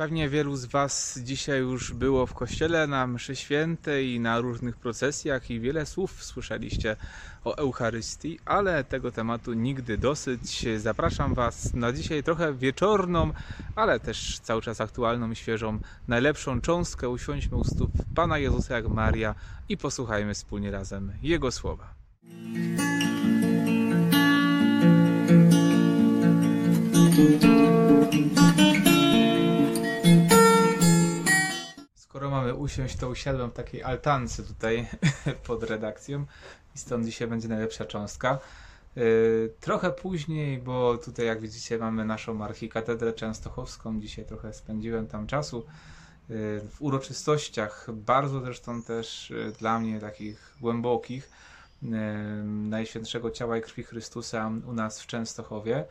Pewnie wielu z Was dzisiaj już było w kościele na mszy świętej na różnych procesjach i wiele słów słyszeliście o Eucharystii, ale tego tematu nigdy dosyć. Zapraszam Was na dzisiaj trochę wieczorną, ale też cały czas aktualną świeżą, najlepszą cząstkę. Usiądźmy u stóp Pana Jezusa jak Maria i posłuchajmy wspólnie razem Jego słowa. Usiąść, to usiadłem w takiej altance tutaj pod redakcją i stąd dzisiaj będzie najlepsza cząstka. Yy, trochę później, bo tutaj jak widzicie mamy naszą archikatedrę częstochowską, dzisiaj trochę spędziłem tam czasu yy, w uroczystościach, bardzo zresztą też yy, dla mnie takich głębokich, Najświętszego Ciała i Krwi Chrystusa u nas w Częstochowie.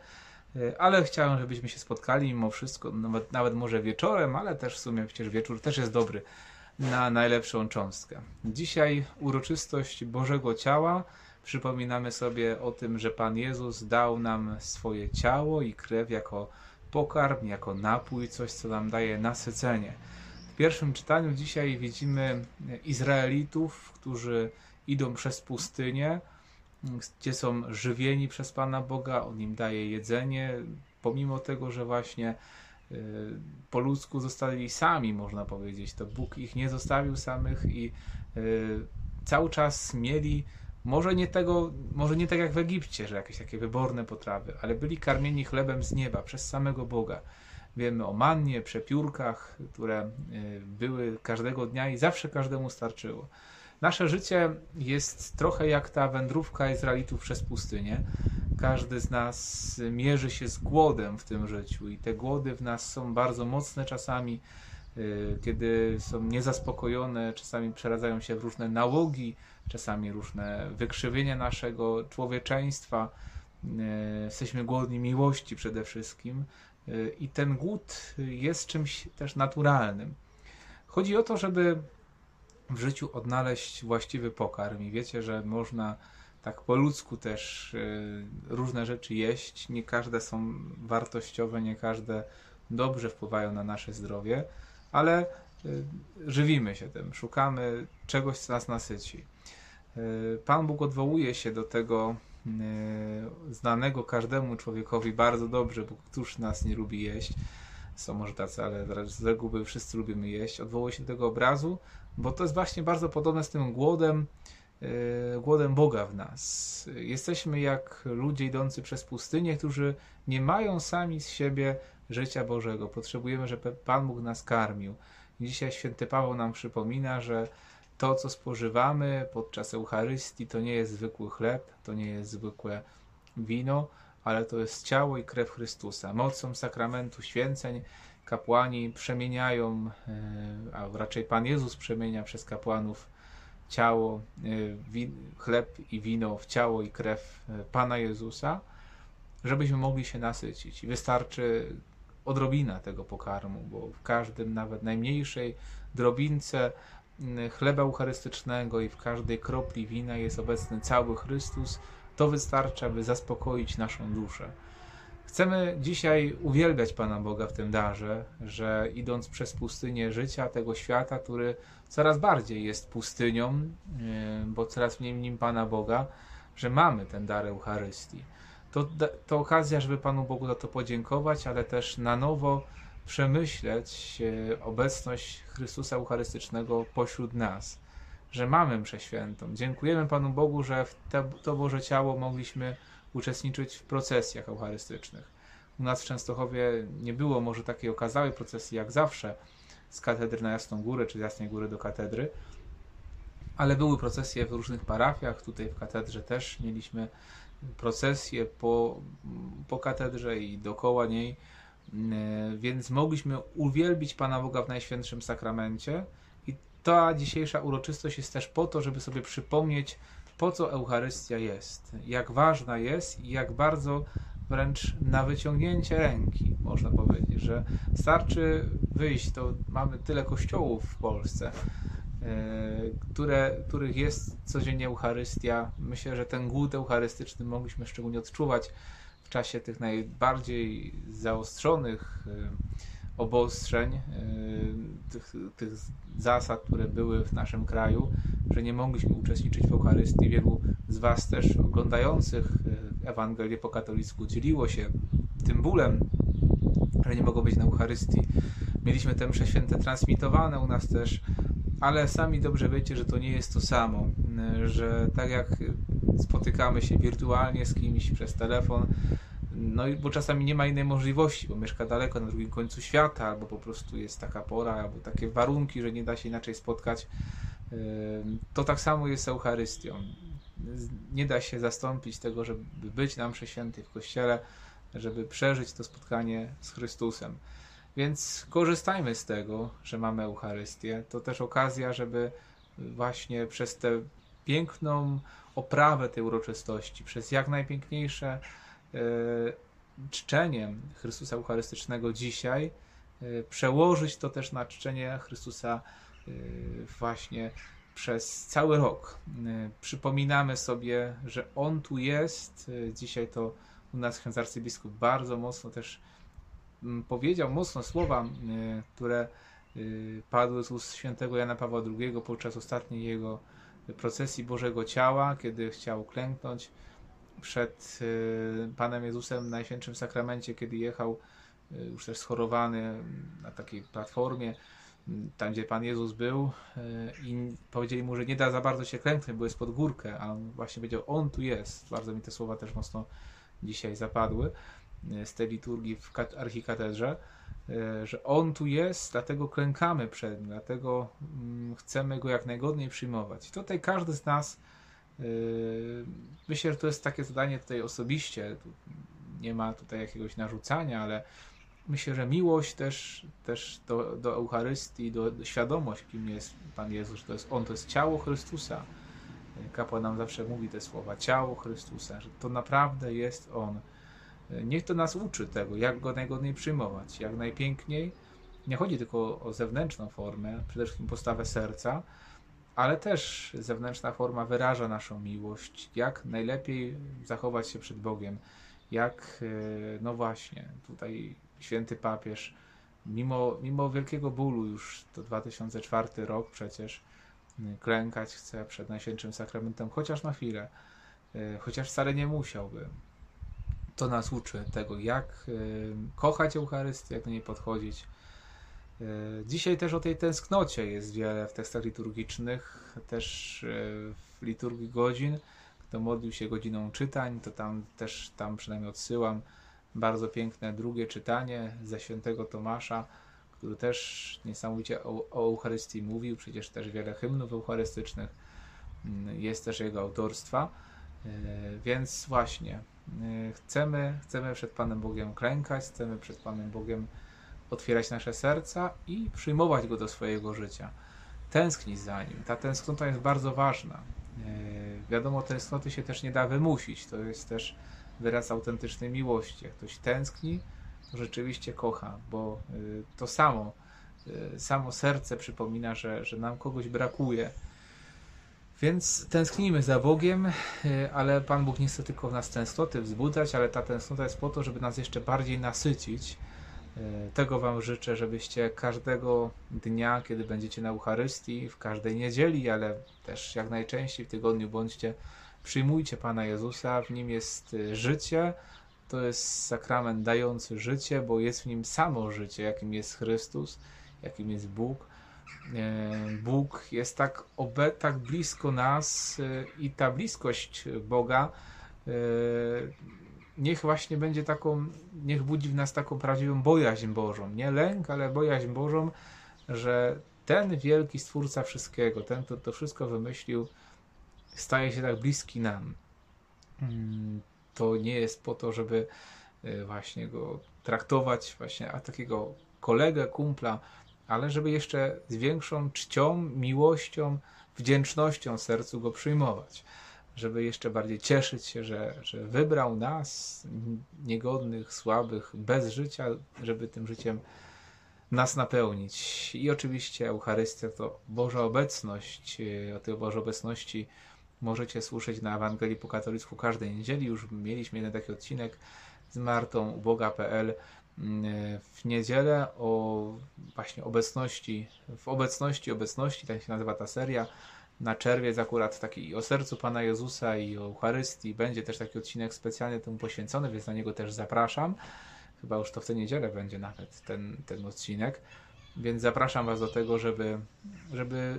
Ale chciałem, żebyśmy się spotkali mimo wszystko, nawet, nawet może wieczorem, ale też w sumie przecież wieczór też jest dobry na najlepszą cząstkę. Dzisiaj uroczystość Bożego Ciała. Przypominamy sobie o tym, że Pan Jezus dał nam swoje ciało i krew jako pokarm, jako napój, coś co nam daje nasycenie. W pierwszym czytaniu dzisiaj widzimy Izraelitów, którzy idą przez pustynię, gdzie są żywieni przez Pana Boga, On im daje jedzenie, pomimo tego, że właśnie po ludzku zostali sami, można powiedzieć. To Bóg ich nie zostawił samych i y, cały czas mieli, może nie tego, może nie tak jak w Egipcie, że jakieś takie wyborne potrawy, ale byli karmieni chlebem z nieba przez samego Boga. Wiemy o mannie, przepiórkach, które y, były każdego dnia i zawsze każdemu starczyło. Nasze życie jest trochę jak ta wędrówka Izraelitów przez pustynię. Każdy z nas mierzy się z głodem w tym życiu i te głody w nas są bardzo mocne czasami, y, kiedy są niezaspokojone, czasami przeradzają się w różne nałogi, czasami różne wykrzywienia naszego człowieczeństwa. Y, jesteśmy głodni miłości przede wszystkim y, i ten głód jest czymś też naturalnym. Chodzi o to, żeby w życiu odnaleźć właściwy pokarm i wiecie, że można tak po ludzku też y, różne rzeczy jeść. Nie każde są wartościowe, nie każde dobrze wpływają na nasze zdrowie, ale y, żywimy się tym, szukamy czegoś, co nas nasyci. Y, Pan Bóg odwołuje się do tego znanego każdemu człowiekowi bardzo dobrze, bo któż nas nie lubi jeść. Są może tacy, ale z reguły wszyscy lubimy jeść. Odwołuje się do tego obrazu, bo to jest właśnie bardzo podobne z tym głodem, głodem Boga w nas. Jesteśmy jak ludzie idący przez pustynię, którzy nie mają sami z siebie życia Bożego. Potrzebujemy, żeby Pan Bóg nas karmił. Dzisiaj święty Paweł nam przypomina, że to, co spożywamy podczas Eucharystii, to nie jest zwykły chleb, to nie jest zwykłe wino, ale to jest ciało i krew Chrystusa. Mocą sakramentu święceń kapłani przemieniają, e, a raczej Pan Jezus przemienia przez kapłanów ciało, e, chleb i wino w ciało i krew e, Pana Jezusa, żebyśmy mogli się nasycić. I wystarczy odrobina tego pokarmu, bo w każdym, nawet najmniejszej drobince chleba eucharystycznego i w każdej kropli wina jest obecny cały Chrystus. To wystarcza, by zaspokoić naszą duszę. Chcemy dzisiaj uwielbiać Pana Boga w tym darze, że idąc przez pustynię życia tego świata, który coraz bardziej jest pustynią, e, bo coraz mniej nim Pana Boga, że mamy ten dar Eucharystii. To, to okazja, żeby Panu Bogu za to podziękować, ale też na nowo przemyśleć e, obecność Chrystusa Eucharystycznego pośród nas, że mamy mszę świętą. Dziękujemy Panu Bogu, że w to Boże Ciało mogliśmy uczestniczyć w procesjach eucharystycznych. U nas w Częstochowie nie było może takiej okazałej procesji jak zawsze z katedry na Jasną Górę, czy z Jasnej Góry do katedry, ale były procesje w różnych parafiach. Tutaj w katedrze też mieliśmy procesje po, po katedrze i dookoła niej, więc mogliśmy uwielbić Pana Boga w Najświętszym Sakramencie. Ta dzisiejsza uroczystość jest też po to, żeby sobie przypomnieć po co Eucharystia jest, jak ważna jest i jak bardzo wręcz na wyciągnięcie ręki, można powiedzieć, że starczy wyjść, to mamy tyle kościołów w Polsce, e, które, których jest codziennie Eucharystia. Myślę, że ten głód eucharystyczny mogliśmy szczególnie odczuwać w czasie tych najbardziej zaostrzonych e, obostrzeń, e, tych, tych zasad, które były w naszym kraju, że nie mogliśmy uczestniczyć w Eucharystii. Wielu z Was też oglądających Ewangelię po katolicku dzieliło się tym bólem, że nie mogą być na Eucharystii. Mieliśmy te msze święte transmitowane u nas też, ale sami dobrze wiecie, że to nie jest to samo, że tak jak spotykamy się wirtualnie z kimś przez telefon, no i bo czasami nie ma innej możliwości, bo mieszka daleko na drugim końcu świata, albo po prostu jest taka pora, albo takie warunki, że nie da się inaczej spotkać. To tak samo jest z Eucharystią. Nie da się zastąpić tego, żeby być na mszy świętej w kościele, żeby przeżyć to spotkanie z Chrystusem. Więc korzystajmy z tego, że mamy Eucharystię. To też okazja, żeby właśnie przez tę piękną oprawę tej uroczystości, przez jak najpiękniejsze e, czczenie Chrystusa Eucharystycznego dzisiaj, e, przełożyć to też na czczenie Chrystusa e, właśnie przez cały rok. Przypominamy sobie, że On tu jest. Dzisiaj to u nas ksiądz arcybiskup bardzo mocno też powiedział mocno słowa, które padły z ust świętego Jana Pawła II podczas ostatniej jego procesji Bożego Ciała, kiedy chciał klęknąć przed y, Panem Jezusem w Najświętszym Sakramencie, kiedy jechał już też schorowany na takiej platformie, tam gdzie Pan Jezus był i powiedzieli mu, że nie da za bardzo się klęknąć, bo jest pod górkę, a on właśnie powiedział, On tu jest. Bardzo mi te słowa też mocno dzisiaj zapadły z tej liturgii w archikatedrze, że On tu jest, dlatego klękamy przed Nim, dlatego mm, chcemy Go jak najgodniej przyjmować. Tutaj każdy z nas, myślę, że to jest takie zadanie tutaj osobiście, nie ma tutaj jakiegoś narzucania, ale myślę, że miłość też, też do, do Eucharystii, do, do świadomość, kim jest Pan Jezus, że to jest On, to jest ciało Chrystusa, kapłan nam zawsze mówi te słowa, ciało Chrystusa, że to naprawdę jest On. Niech to nas uczy tego, jak Go najgodniej przyjmować, jak najpiękniej. Nie chodzi tylko o zewnętrzną formę, przede wszystkim postawę serca, ale też zewnętrzna forma wyraża naszą miłość, jak najlepiej zachować się przed Bogiem, jak, e, no właśnie, tutaj święty papież, mimo, mimo wielkiego bólu, już to 2004 rok przecież, klękać chce przed Najświętszym Sakramentem, chociaż na chwilę, e, chociaż wcale nie musiałby. To nas uczy tego, jak e, kochać Eucharystię, jak do niej podchodzić. E, dzisiaj też o tej tęsknocie jest wiele w tekstach liturgicznych, też w liturgii godzin. Kto modlił się godziną czytań, to tam też, tam przynajmniej odsyłam, bardzo piękne drugie czytanie ze świętego Tomasza, który też niesamowicie o, o Eucharystii mówił, przecież też wiele hymnów eucharystycznych mm, jest też jego autorstwa. E, więc właśnie, e, chcemy, chcemy przed Panem Bogiem klękać, chcemy przed Panem Bogiem otwierać nasze serca i przyjmować Go do swojego życia. Tęsknić za Nim. Ta tęsknota jest bardzo ważna. E, wiadomo, tęsknoty się też nie da wymusić. To jest też wyraz autentycznej miłości. Jak ktoś tęskni, rzeczywiście kocha, bo y, to samo, y, samo serce przypomina, że, że nam kogoś brakuje. Więc tęsknimy za Bogiem, ale Pan Bóg nie chce tylko w nas tęsknoty wzbudzać, ale ta tęsknota jest po to, żeby nas jeszcze bardziej nasycić. Tego Wam życzę, żebyście każdego dnia, kiedy będziecie na Eucharystii, w każdej niedzieli, ale też jak najczęściej w tygodniu bądźcie, przyjmujcie Pana Jezusa, w Nim jest życie, to jest sakrament dający życie, bo jest w nim samo życie, jakim jest Chrystus, jakim jest Bóg. E, Bóg jest tak, obe, tak blisko nas e, i ta bliskość Boga e, niech właśnie będzie taką, niech budzi w nas taką prawdziwą bojaźń Bożą. Nie lęk, ale bojaźń Bożą, że ten wielki Stwórca wszystkiego, ten, kto to wszystko wymyślił, staje się tak bliski nam. Mm, to nie jest po to, żeby e, właśnie go traktować właśnie a takiego kolegę, kumpla, ale żeby jeszcze z większą czcią, miłością, wdzięcznością sercu go przyjmować. Żeby jeszcze bardziej cieszyć się, że, że wybrał nas, niegodnych, słabych, bez życia, żeby tym życiem nas napełnić. I oczywiście Eucharystia to Boża obecność. E, o tej Bożej obecności Możecie słyszeć na Ewangelii po katolicku każdej niedzieli. Już mieliśmy jeden taki odcinek z Martą uboga.pl, mm, w niedzielę o właśnie obecności, w obecności, obecności, tak się nazywa ta seria, na czerwiec akurat taki o sercu Pana Jezusa i o Eucharystii. Będzie też taki odcinek specjalnie temu poświęcony, więc na niego też zapraszam. Chyba już to w tę niedzielę będzie nawet ten, ten odcinek. Więc zapraszam Was do tego, żeby, żeby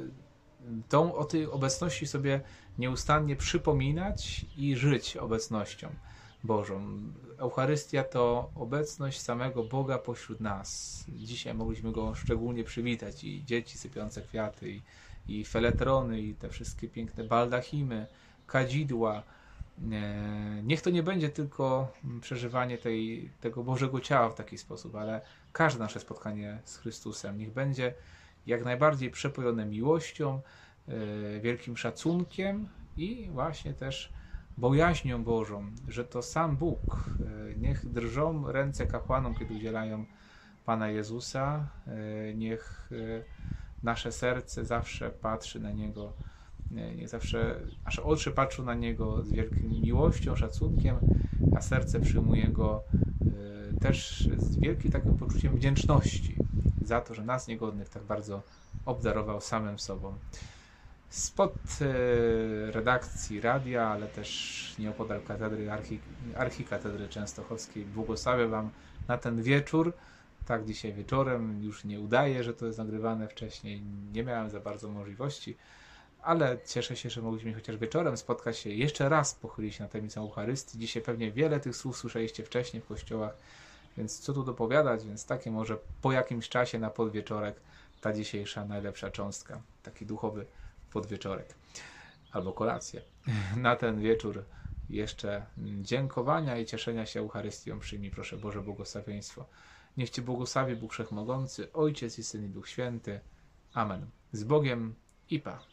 tą o tej obecności sobie nieustannie przypominać i żyć obecnością Bożą. Eucharystia to obecność samego Boga pośród nas. Dzisiaj mogliśmy go szczególnie przywitać i dzieci sypiące kwiaty, i, i feletrony, i te wszystkie piękne baldachimy, kadzidła. E, niech to nie będzie tylko przeżywanie tej, tego Bożego ciała w taki sposób, ale każde nasze spotkanie z Chrystusem niech będzie jak najbardziej przepojone miłością, e, wielkim szacunkiem i właśnie też bojaźnią Bożą, że to sam Bóg. E, niech drżą ręce kapłanom, kiedy udzielają Pana Jezusa. Niech nasze serce zawsze patrzy na Niego, niech zawsze nasze oczy patrzą na Niego z wielką miłością, szacunkiem, a serce przyjmuje Go też z wielkim takim poczuciem wdzięczności za to, że nas niegodnych tak bardzo obdarował samym sobą. Spod e, redakcji radia, ale też nieopodal katedry, archi, archikatedry częstochowskiej błogosławię Wam na ten wieczór. Tak, dzisiaj wieczorem już nie udaje, że to jest nagrywane wcześniej. Nie miałem za bardzo możliwości, ale cieszę się, że mogliśmy chociaż wieczorem spotkać się jeszcze raz, pochylić na tajemnicę Eucharystii. Dzisiaj pewnie wiele tych słów słyszeliście wcześniej w kościołach więc co tu dopowiadać, więc takie może po jakimś czasie na podwieczorek ta dzisiejsza najlepsza cząstka, taki duchowy podwieczorek albo kolację. Na ten wieczór jeszcze dziękowania i cieszenia się Eucharystią przyjmij proszę Boże błogosławieństwo. Niech Cię błogosławi Bóg Wszechmogący, Ojciec i Syn i Duch Święty. Amen. Z Bogiem i Pa.